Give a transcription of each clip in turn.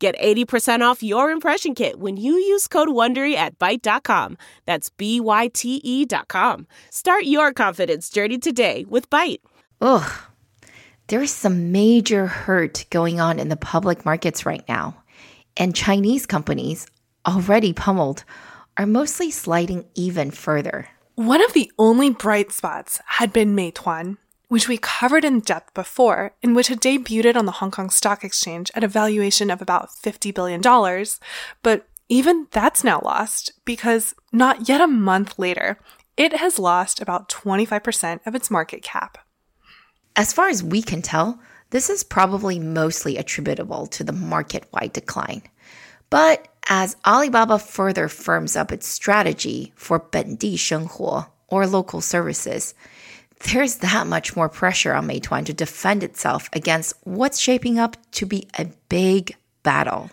Get 80% off your impression kit when you use code WONDERY at Byte.com. That's B-Y-T-E dot com. Start your confidence journey today with Byte. Ugh. There is some major hurt going on in the public markets right now. And Chinese companies, already pummeled, are mostly sliding even further. One of the only bright spots had been Meituan, which we covered in depth before, in which had debuted on the Hong Kong Stock Exchange at a valuation of about $50 billion, but even that's now lost because not yet a month later, it has lost about 25% of its market cap. As far as we can tell, this is probably mostly attributable to the market wide decline. But as Alibaba further firms up its strategy for Bendi Shenghuo, or local services, there's that much more pressure on Meituan to defend itself against what's shaping up to be a big battle.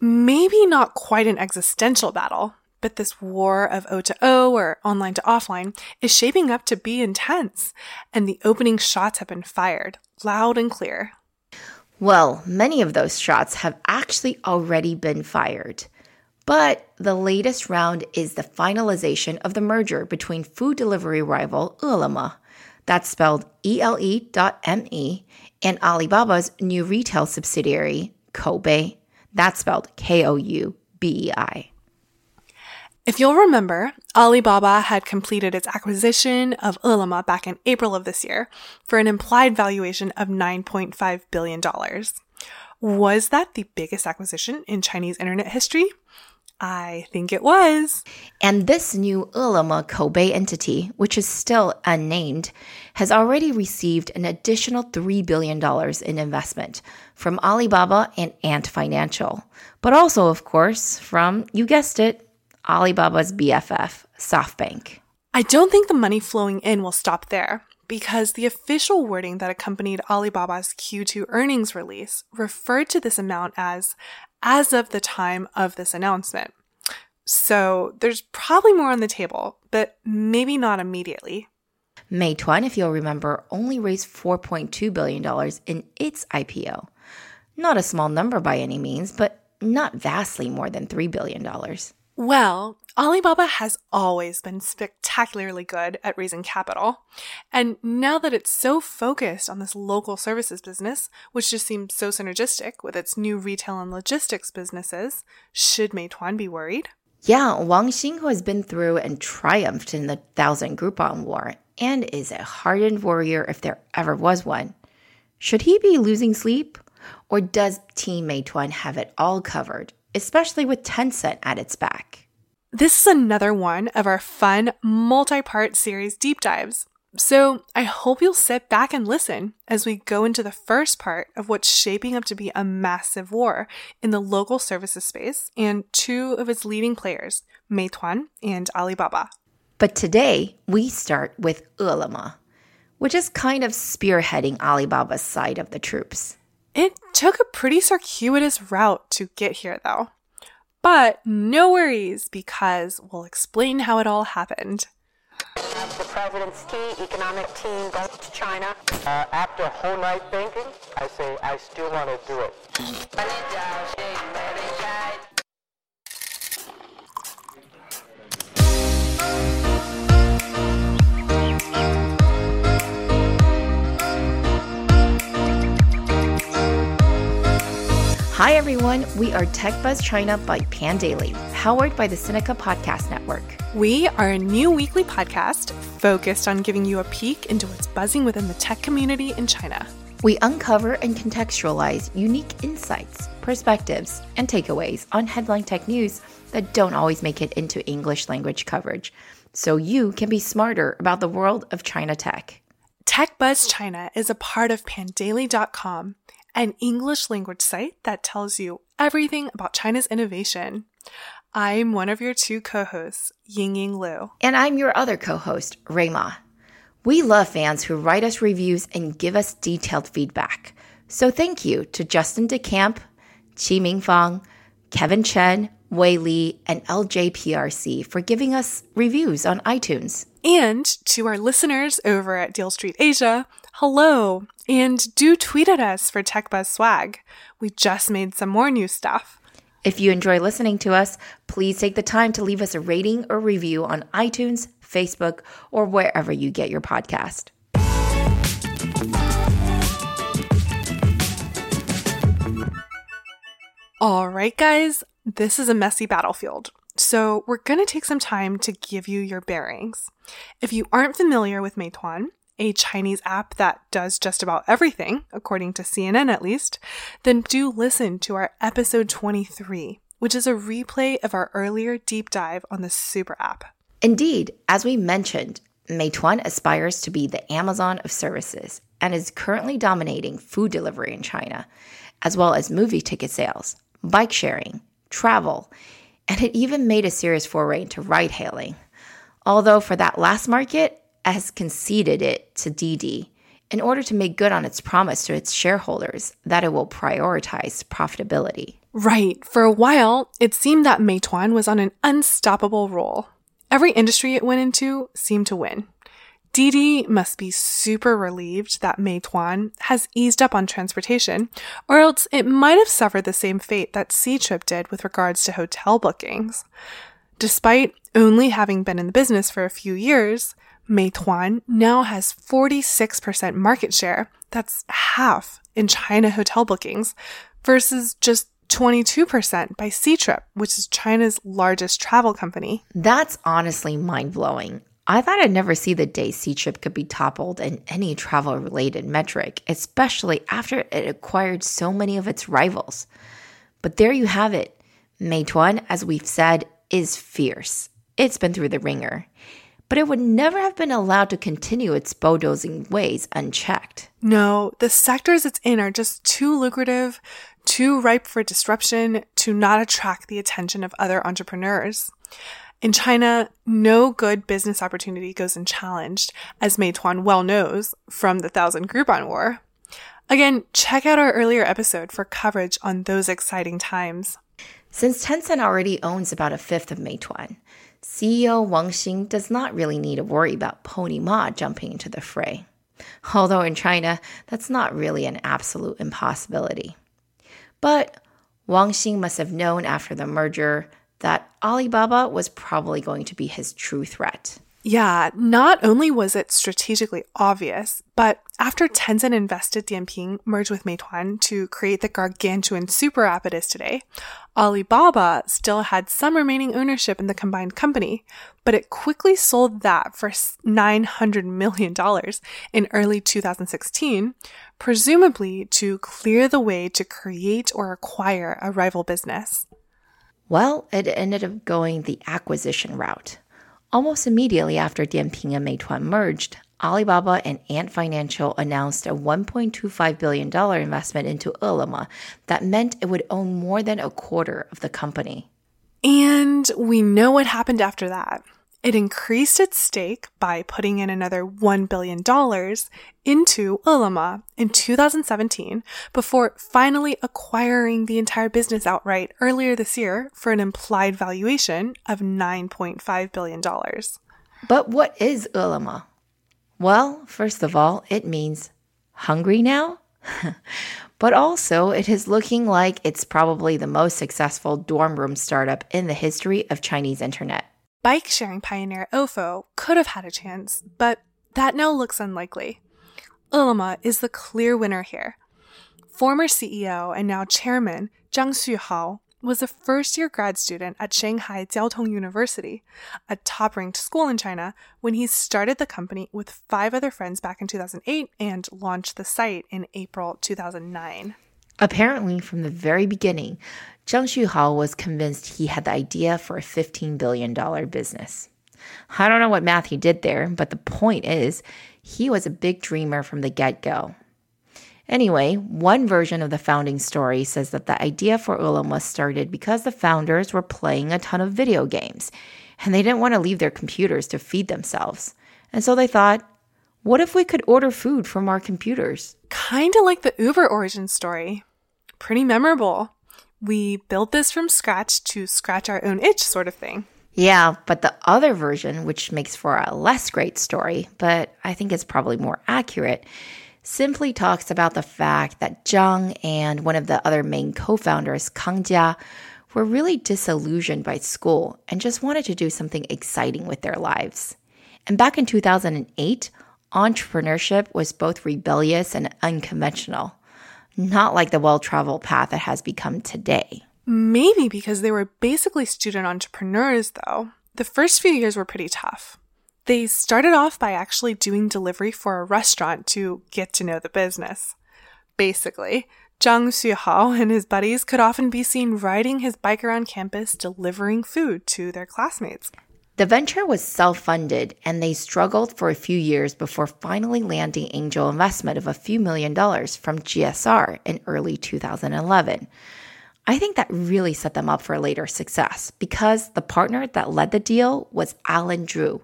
Maybe not quite an existential battle, but this war of O to O or online to offline is shaping up to be intense, and the opening shots have been fired loud and clear. Well, many of those shots have actually already been fired. But the latest round is the finalization of the merger between food delivery rival Ele.me that's spelled E-L-E dot M-E, and Alibaba's new retail subsidiary, Koubei. That's spelled K-O-U-B-E-I. If you'll remember, Alibaba had completed its acquisition of Ele.me back in April of this year for an implied valuation of $9.5 billion. Was that the biggest acquisition in Chinese internet history? I think it was. And this new Ele.me Koubei entity, which is still unnamed, has already received an additional $3 billion in investment from Alibaba and Ant Financial, but also, of course, from, you guessed it, Alibaba's BFF, SoftBank. I don't think the money flowing in will stop there because the official wording that accompanied Alibaba's Q2 earnings release referred to this amount as as of the time of this announcement. So there's probably more on the table, but maybe not immediately. Meituan, if you'll remember, only raised $4.2 billion in its IPO. Not a small number by any means, but not vastly more than $3 billion. Well, Alibaba has always been spectacularly good at raising capital. And now that it's so focused on this local services business, which just seems so synergistic with its new retail and logistics businesses, should Meituan be worried? Yeah, Wang Xing, who has been through and triumphed in the Thousand Groupon War and is a hardened warrior if there ever was one. Should he be losing sleep? Or does Team Meituan have it all covered, especially with Tencent at its back? This is another one of our fun multi part series deep dives. So I hope you'll sit back and listen as we go into the first part of what's shaping up to be a massive war in the local services space and two of its leading players, Meituan and Alibaba. But today we start with Ele.me, which is kind of spearheading Alibaba's side of the troops. It took a pretty circuitous route to get here, though. But no worries, because we'll explain how it all happened. The president's key economic team goes to China. Uh, after a whole night thinking, I say I still want to do it. Hi, everyone. We are Tech Buzz China by Pandaily, powered by the Sinica Podcast Network. We are a new weekly podcast focused on giving you a peek into what's buzzing within the tech community in China. We uncover and contextualize unique insights, perspectives, and takeaways on headline tech news that don't always make it into English language coverage, so you can be smarter about the world of China tech. Tech Buzz China is a part of pandaily.com an English language site that tells you everything about China's innovation. I'm one of your two co hosts, Ying Ying Lu. And I'm your other co host, Rui Ma. We love fans who write us reviews and give us detailed feedback. So thank you to Justin DeCamp, Chi Ming Fang, Kevin Chen, Wei Li, and LJPRC for giving us reviews on iTunes. And to our listeners over at Deal Street Asia, hello. And do tweet at us for TechBuzz swag. We just made some more new stuff. If you enjoy listening to us, please take the time to leave us a rating or review on iTunes, Facebook, or wherever you get your podcast. All right, guys, this is a messy battlefield. So, we're going to take some time to give you your bearings. If you aren't familiar with Meituan, a Chinese app that does just about everything, according to CNN at least, then do listen to our episode 23, which is a replay of our earlier deep dive on the super app. Indeed, as we mentioned, Meituan aspires to be the Amazon of services and is currently dominating food delivery in China, as well as movie ticket sales, bike sharing, travel, and it even made a serious foray into ride hailing. Although for that last market, it has conceded it to Didi in order to make good on its promise to its shareholders that it will prioritize profitability. Right. For a while, it seemed that Meituan was on an unstoppable roll. Every industry it went into seemed to win. Didi must be super relieved that Meituan has eased up on transportation, or else it might have suffered the same fate that Ctrip did with regards to hotel bookings. Despite only having been in the business for a few years, Meituan now has 46% market share. That's half in China hotel bookings versus just 22% by Ctrip, which is China's largest travel company. That's honestly mind blowing. I thought I'd never see the day Ctrip could be toppled in any travel related metric, especially after it acquired so many of its rivals. But there you have it. Meituan, as we've said, is fierce. It's been through the ringer but it would never have been allowed to continue its bulldozing ways unchecked. No, the sectors it's in are just too lucrative, too ripe for disruption to not attract the attention of other entrepreneurs. In China, no good business opportunity goes unchallenged, as Meituan well knows from the Thousand Groupon War. Again, check out our earlier episode for coverage on those exciting times. Since Tencent already owns about a fifth of Meituan, CEO Wang Xing does not really need to worry about Pony Ma jumping into the fray. Although in China, that's not really an absolute impossibility. But Wang Xing must have known after the merger that Alibaba was probably going to be his true threat. Yeah, not only was it strategically obvious, but after Tencent invested Dianping merged with Meituan to create the gargantuan super app it is today, Alibaba still had some remaining ownership in the combined company, but it quickly sold that for $900 million in early 2016, presumably to clear the way to create or acquire a rival business. Well, it ended up going the acquisition route. Almost immediately after Dianping and Meituan merged, Alibaba and Ant Financial announced a $1.25 billion investment into Ele.me that meant it would own more than a quarter of the company. And we know what happened after that. It increased its stake by putting in another $1 billion into Ele.me in 2017 before finally acquiring the entire business outright earlier this year for an implied valuation of $9.5 billion. But what is Ele.me? Well, first of all, it means hungry now. but also, it is looking like it's probably the most successful dorm room startup in the history of Chinese internet bike sharing pioneer Ofo could have had a chance, but that now looks unlikely. Ele.me is the clear winner here. Former CEO and now chairman Zhang Xuhao was a first year grad student at Shanghai Jiaotong University, a top ranked school in China, when he started the company with five other friends back in 2008 and launched the site in April 2009. Apparently, from the very beginning, Zhang Xuhao was convinced he had the idea for a $15 billion business. I don't know what math he did there, but the point is, he was a big dreamer from the get go. Anyway, one version of the founding story says that the idea for Ele.me was started because the founders were playing a ton of video games and they didn't want to leave their computers to feed themselves. And so they thought, what if we could order food from our computers? Kind of like the Uber origin story. Pretty memorable. We built this from scratch to scratch our own itch, sort of thing. Yeah, but the other version, which makes for a less great story, but I think it's probably more accurate, simply talks about the fact that Zhang and one of the other main co founders, Kang Jia, were really disillusioned by school and just wanted to do something exciting with their lives. And back in 2008, entrepreneurship was both rebellious and unconventional, not like the well traveled path it has become today. Maybe because they were basically student entrepreneurs, though. The first few years were pretty tough. They started off by actually doing delivery for a restaurant to get to know the business. Basically, Zhang Xuhao and his buddies could often be seen riding his bike around campus delivering food to their classmates. The venture was self funded and they struggled for a few years before finally landing angel investment of a few million dollars from GSR in early 2011. I think that really set them up for later success because the partner that led the deal was Allen Zhu,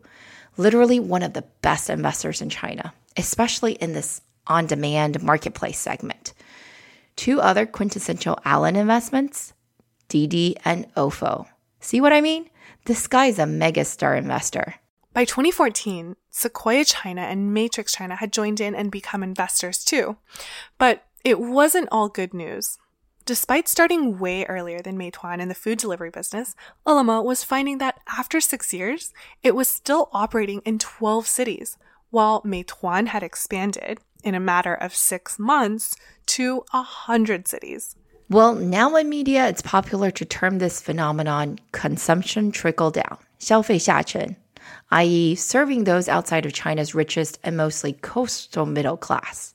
literally one of the best investors in China, especially in this on demand marketplace segment. Two other quintessential Allen investments, Didi and OFO. See what I mean? This guy is a megastar investor. By 2014, Sequoia China and Matrix China had joined in and become investors too. But it wasn't all good news. Despite starting way earlier than Meituan in the food delivery business, Ele.me was finding that after six years, it was still operating in 12 cities, while Meituan had expanded in a matter of six months to 100 cities. Well, now in media, it's popular to term this phenomenon consumption trickle down, 消费下沉, i.e., serving those outside of China's richest and mostly coastal middle class.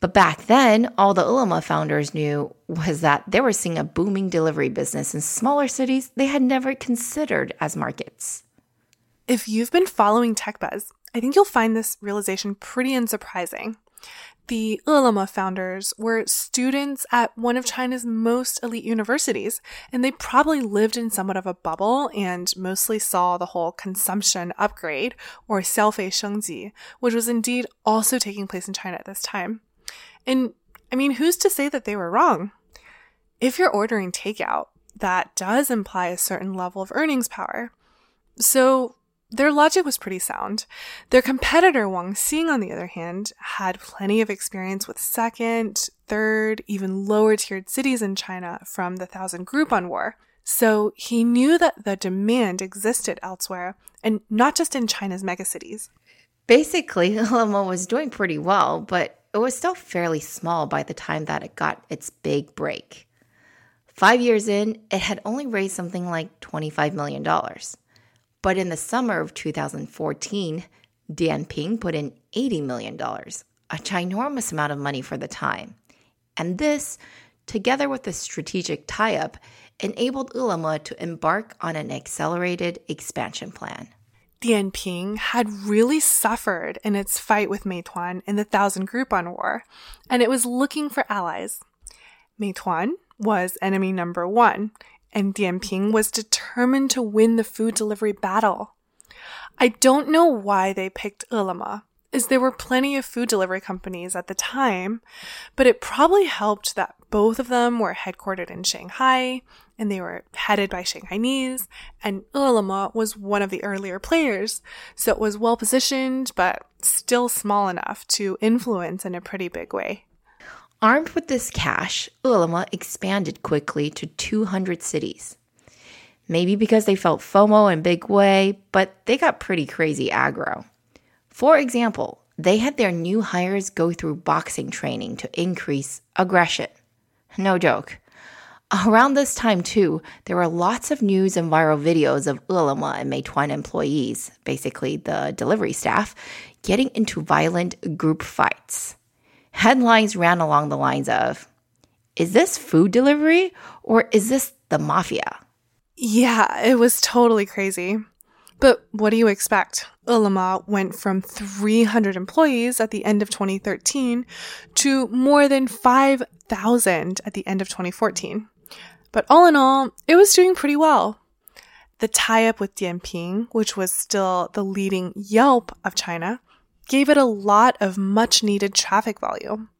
But back then, all the Ele.me founders knew was that they were seeing a booming delivery business in smaller cities they had never considered as markets. If you've been following TechBuzz, I think you'll find this realization pretty unsurprising the Ele.me founders were students at one of China's most elite universities, and they probably lived in somewhat of a bubble and mostly saw the whole consumption upgrade, or 消费升级, which was indeed also taking place in China at this time. And I mean, who's to say that they were wrong? If you're ordering takeout, that does imply a certain level of earnings power. So their logic was pretty sound. Their competitor, Wang Xing, on the other hand, had plenty of experience with second, third, even lower tiered cities in China from the Thousand Groupon War. So he knew that the demand existed elsewhere and not just in China's megacities. Basically, Ele.me was doing pretty well, but it was still fairly small by the time that it got its big break. Five years in, it had only raised something like $25 million. But in the summer of 2014, Dianping put in $80 million, a ginormous amount of money for the time. And this, together with the strategic tie up, enabled Ele.me to embark on an accelerated expansion plan. Dianping had really suffered in its fight with Meituan in the Thousand Groupon War, and it was looking for allies. Meituan was enemy number one, and Dianping was determined to win the food delivery battle. I don't know why they picked Ele.me, as there were plenty of food delivery companies at the time, but it probably helped that both of them were headquartered in Shanghai and they were headed by Shanghainese, and Ele.me was one of the earlier players, so it was well positioned but still small enough to influence in a pretty big way. Armed with this cash, Ele.me expanded quickly to 200 cities. Maybe because they felt FOMO in big way, but they got pretty crazy aggro. For example, they had their new hires go through boxing training to increase aggression. No joke. Around this time, too, there were lots of news and viral videos of Ele.me and Meituan employees, basically the delivery staff, getting into violent group fights. Headlines ran along the lines of Is this food delivery or is this the mafia? Yeah, it was totally crazy. But what do you expect? Ele.me went from 300 employees at the end of 2013 to more than 5,000 at the end of 2014. But all in all, it was doing pretty well. The tie up with Dianping, which was still the leading Yelp of China, gave it a lot of much needed traffic volume.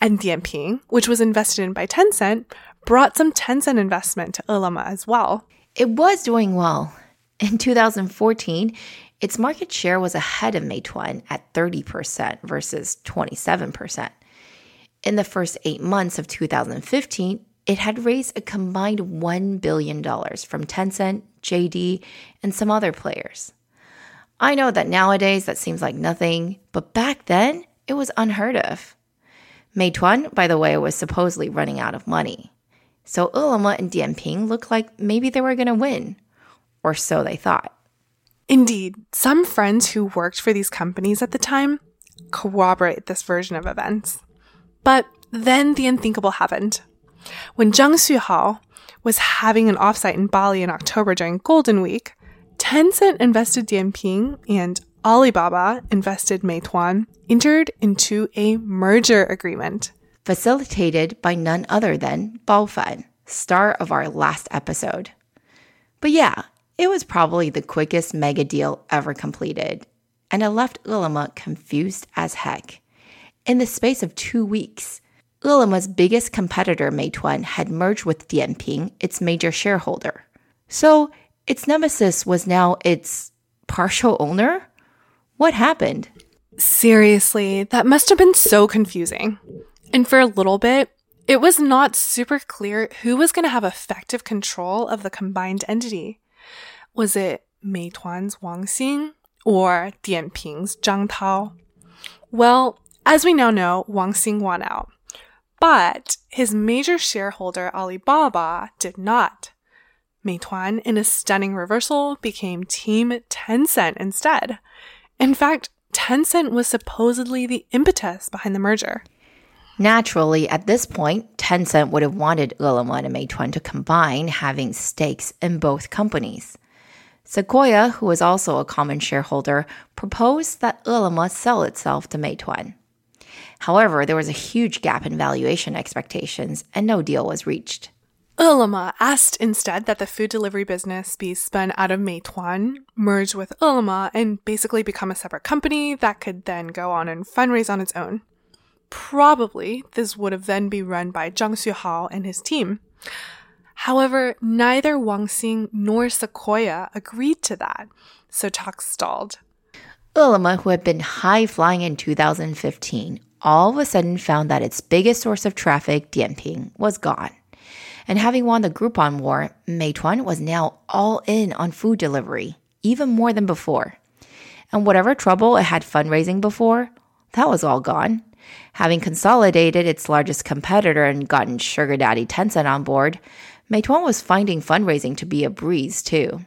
And Dianping, which was invested in by Tencent, brought some Tencent investment to Ele.me as well. It was doing well. In 2014, its market share was ahead of Meituan at 30% versus 27%. In the first eight months of 2015, it had raised a combined $1 billion from Tencent, JD, and some other players. I know that nowadays that seems like nothing, but back then it was unheard of. Meituan, by the way, was supposedly running out of money. So Ele.me and Dianping looked like maybe they were going to win, or so they thought. Indeed, some friends who worked for these companies at the time corroborate this version of events. But then the unthinkable happened. When Zhang Xuhao was having an offsite in Bali in October during Golden Week, Tencent invested Dianping and Alibaba invested Meituan, entered into a merger agreement. Facilitated by none other than Bao Fan, star of our last episode. But yeah, it was probably the quickest mega deal ever completed, and it left Ele.me confused as heck. In the space of two weeks, Ele.me's biggest competitor, Meituan, had merged with Dianping, its major shareholder. So its nemesis was now its partial owner? What happened? Seriously, that must have been so confusing. And for a little bit, it was not super clear who was going to have effective control of the combined entity. Was it Meituan's Wang Xing or Dianping's Zhang Tao? Well, as we now know, Wang Xing won out. But his major shareholder Alibaba did not. Meituan, in a stunning reversal, became Team Tencent instead. In fact, Tencent was supposedly the impetus behind the merger. Naturally, at this point, Tencent would have wanted Ele.me and Meituan to combine, having stakes in both companies. Sequoia, who was also a common shareholder, proposed that Ele.me sell itself to Meituan. However, there was a huge gap in valuation expectations and no deal was reached. Oh, Ele.me asked instead that the food delivery business be spun out of Meituan, merge with oh, Ele.me, and basically become a separate company that could then go on and fundraise on its own. Probably this would have then be run by Zhang Xuhao and his team. However, neither Wang Xing nor Sequoia agreed to that, so talks stalled. Oh, Ele.me, who had been high flying in 2015, all of a sudden found that its biggest source of traffic, Dianping, was gone. And having won the Groupon war, Meituan was now all in on food delivery, even more than before. And whatever trouble it had fundraising before, that was all gone. Having consolidated its largest competitor and gotten sugar daddy Tencent on board, Meituan was finding fundraising to be a breeze too.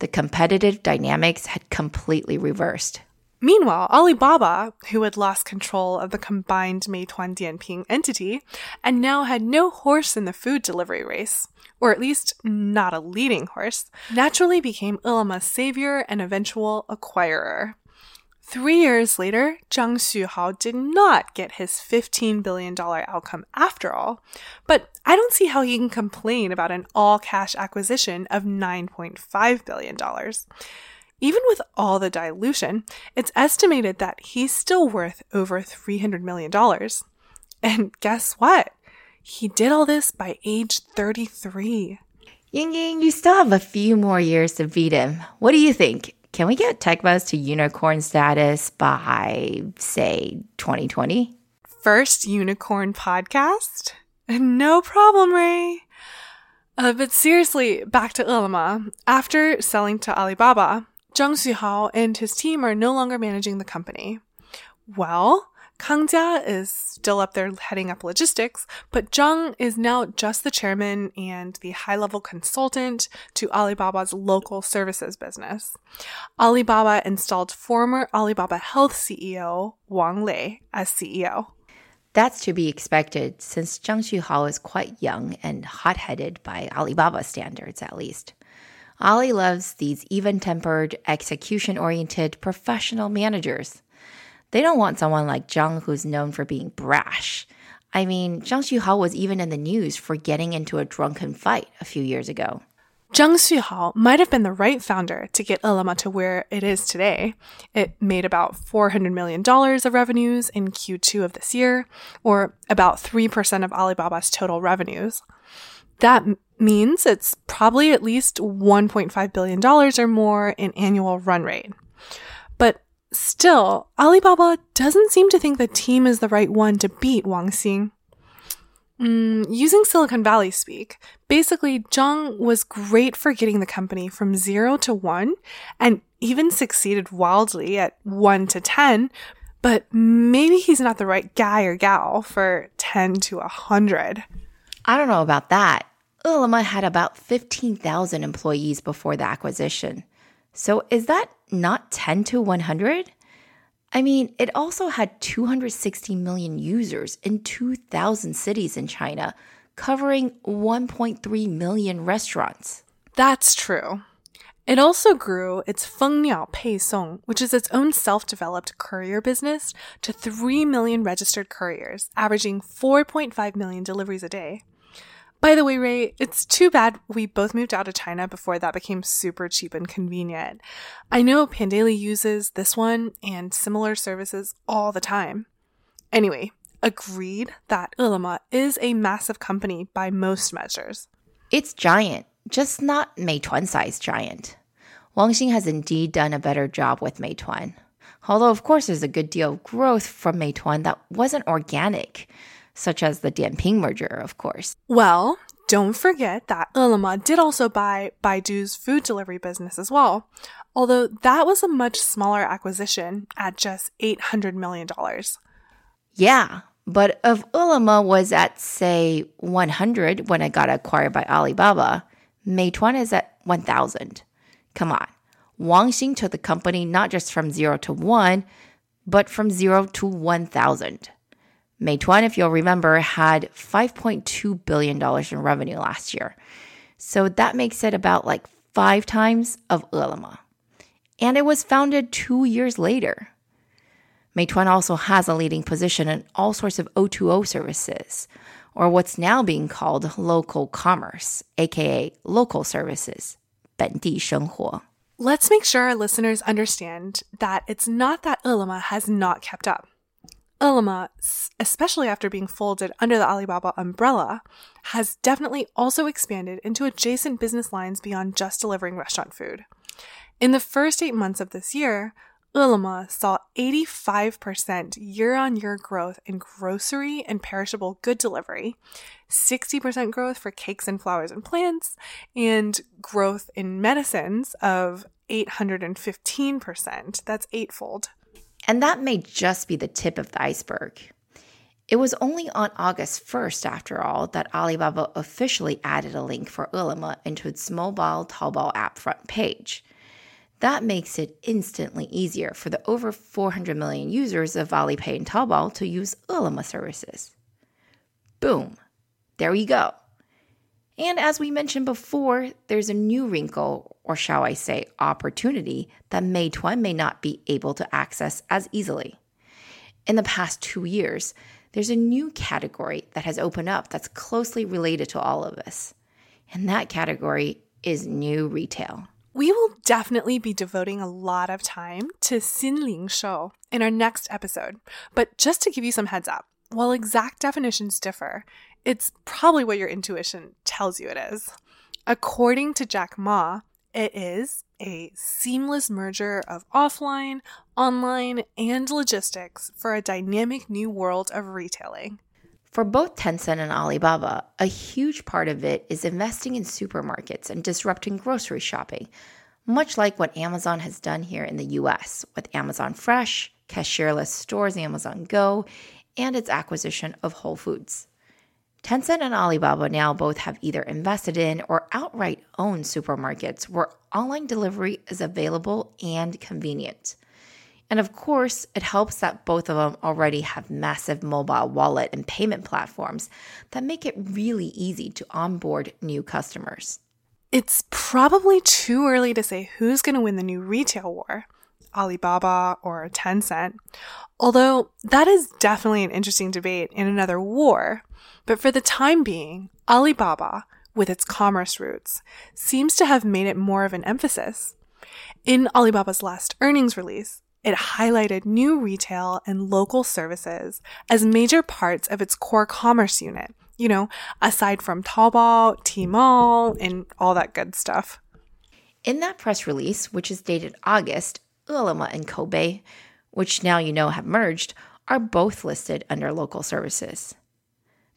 The competitive dynamics had completely reversed. Meanwhile, Alibaba, who had lost control of the combined Meituan Dianping entity and now had no horse in the food delivery race, or at least not a leading horse, naturally became Ele.me's savior and eventual acquirer. Three years later, Zhang Xuhao did not get his $15 billion outcome after all, but I don't see how he can complain about an all cash acquisition of $9.5 billion. Even with all the dilution, it's estimated that he's still worth over $300 million. And guess what? He did all this by age 33. Ying Ying, you still have a few more years to beat him. What do you think? Can we get TechBuzz to unicorn status by, say, 2020? First unicorn podcast? No problem, Ray. Uh, but seriously, back to Ele.me. After selling to Alibaba, Zhang Xuhao and his team are no longer managing the company. Well, Kang Jia is still up there heading up logistics, but Zhang is now just the chairman and the high level consultant to Alibaba's local services business. Alibaba installed former Alibaba Health CEO Wang Lei as CEO. That's to be expected since Zhang Xuhao is quite young and hot headed by Alibaba standards, at least. Ali loves these even tempered, execution oriented professional managers. They don't want someone like Zhang who's known for being brash. I mean, Zhang Xuhao was even in the news for getting into a drunken fight a few years ago. Zhang Xuhao might have been the right founder to get Ele.me to where it is today. It made about $400 million of revenues in Q2 of this year, or about 3% of Alibaba's total revenues. That means it's probably at least $1.5 billion or more in annual run rate. But still, Alibaba doesn't seem to think the team is the right one to beat Wang Xing. Mm, using Silicon Valley speak, basically, Zhang was great for getting the company from zero to one and even succeeded wildly at one to 10, but maybe he's not the right guy or gal for 10 to 100. I don't know about that. Ele.me had about 15,000 employees before the acquisition. So is that not 10 to 100? I mean, it also had 260 million users in 2,000 cities in China, covering 1.3 million restaurants. That's true. It also grew its Fengniao Peisong, which is its own self-developed courier business, to 3 million registered couriers, averaging 4.5 million deliveries a day. By the way, Ray, it's too bad we both moved out of China before that became super cheap and convenient. I know Pandaily uses this one and similar services all the time. Anyway, agreed that Ele.me is a massive company by most measures. It's giant, just not Meituan sized giant. Wang Xing has indeed done a better job with Meituan. Although, of course, there's a good deal of growth from Meituan that wasn't organic such as the Dianping merger, of course. Well, don't forget that Ele.me did also buy Baidu's food delivery business as well, although that was a much smaller acquisition at just $800 million. Yeah, but if Ele.me was at, say, 100 when it got acquired by Alibaba, Meituan is at 1,000. Come on. Wang Xing took the company not just from zero to one, but from zero to 1,000. Meituan, if you'll remember, had $5.2 billion in revenue last year. So that makes it about like five times of Ele.me. And it was founded two years later. Meituan also has a leading position in all sorts of O2O services, or what's now being called local commerce, aka local services, 本地生活. Let's make sure our listeners understand that it's not that Ele.me has not kept up. Ele.me, especially after being folded under the Alibaba umbrella, has definitely also expanded into adjacent business lines beyond just delivering restaurant food. In the first eight months of this year, Ele.me saw 85% year on year growth in grocery and perishable good delivery, 60% growth for cakes and flowers and plants, and growth in medicines of 815%. That's eightfold. And that may just be the tip of the iceberg. It was only on August 1st, after all, that Alibaba officially added a link for Ele.me into its mobile Taobao app front page. That makes it instantly easier for the over 400 million users of Alipay and Taobao to use Ele.me services. Boom. There you go. And as we mentioned before, there's a new wrinkle, or shall I say, opportunity, that Meituan may not be able to access as easily. In the past two years, there's a new category that has opened up that's closely related to all of us. And that category is new retail. We will definitely be devoting a lot of time to Xinling Shou in our next episode. But just to give you some heads up, while exact definitions differ, it's probably what your intuition tells you it is. According to Jack Ma, it is a seamless merger of offline, online, and logistics for a dynamic new world of retailing. For both Tencent and Alibaba, a huge part of it is investing in supermarkets and disrupting grocery shopping, much like what Amazon has done here in the US with Amazon Fresh, cashierless stores Amazon Go, and its acquisition of Whole Foods. Tencent and Alibaba now both have either invested in or outright own supermarkets where online delivery is available and convenient. And of course, it helps that both of them already have massive mobile wallet and payment platforms that make it really easy to onboard new customers. It's probably too early to say who's going to win the new retail war, Alibaba or Tencent, although that is definitely an interesting debate in another war. But for the time being, Alibaba, with its commerce roots, seems to have made it more of an emphasis. In Alibaba's last earnings release, it highlighted new retail and local services as major parts of its core commerce unit, you know, aside from Taobao, Tmall, and all that good stuff. In that press release, which is dated August, Ele.me and Koubei, which now you know have merged, are both listed under local services.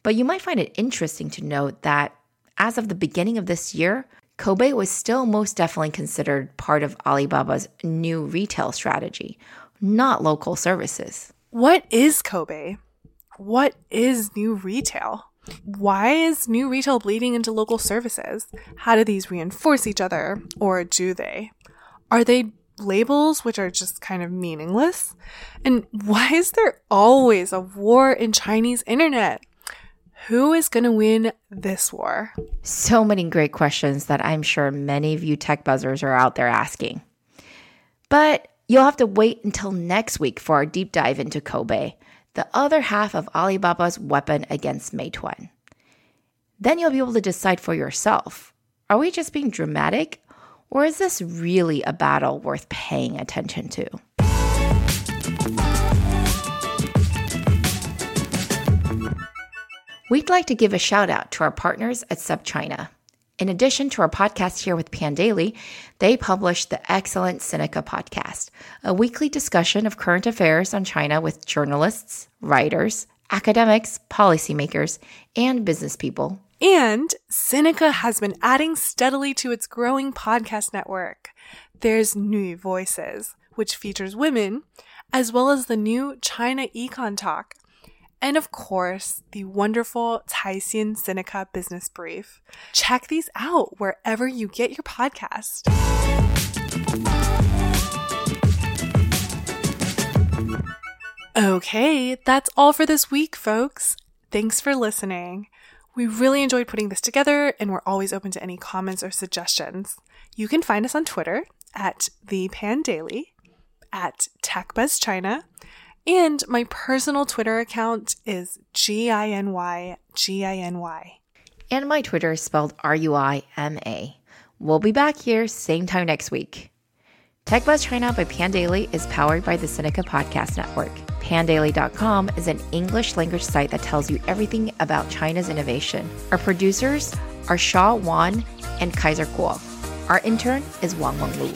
But you might find it interesting to note that as of the beginning of this year, Koubei was still most definitely considered part of Alibaba's new retail strategy, not local services. What is Koubei? What is new retail? Why is new retail bleeding into local services? How do these reinforce each other, or do they? Are they labels which are just kind of meaningless? And why is there always a war in Chinese internet? Who is going to win this war? So many great questions that I'm sure many of you tech buzzers are out there asking. But you'll have to wait until next week for our deep dive into Koubei, the other half of Alibaba's weapon against Meituan. Then you'll be able to decide for yourself are we just being dramatic, or is this really a battle worth paying attention to? We'd like to give a shout out to our partners at SupChina. In addition to our podcast here with Pandaily, they publish the excellent Sinica podcast, a weekly discussion of current affairs on China with journalists, writers, academics, policymakers, and business people. And Sinica has been adding steadily to its growing podcast network. There's New Voices, which features women, as well as the new China Econ Talk, and of course, the wonderful Caixin Sinica Business Brief. Check these out wherever you get your podcast. Okay, that's all for this week, folks. Thanks for listening. We really enjoyed putting this together, and we're always open to any comments or suggestions. You can find us on Twitter at the Pan Daily, at TechBuzzChina, and my personal Twitter account is G I N Y G I N Y. And my Twitter is spelled R U I M A. We'll be back here same time next week. TechBuzz China by Pandaily is powered by the Sinica Podcast Network. Pandaily.com is an English language site that tells you everything about China's innovation. Our producers are Shaw Wan and Kaiser Kuo. Our intern is Wang Wang Lu.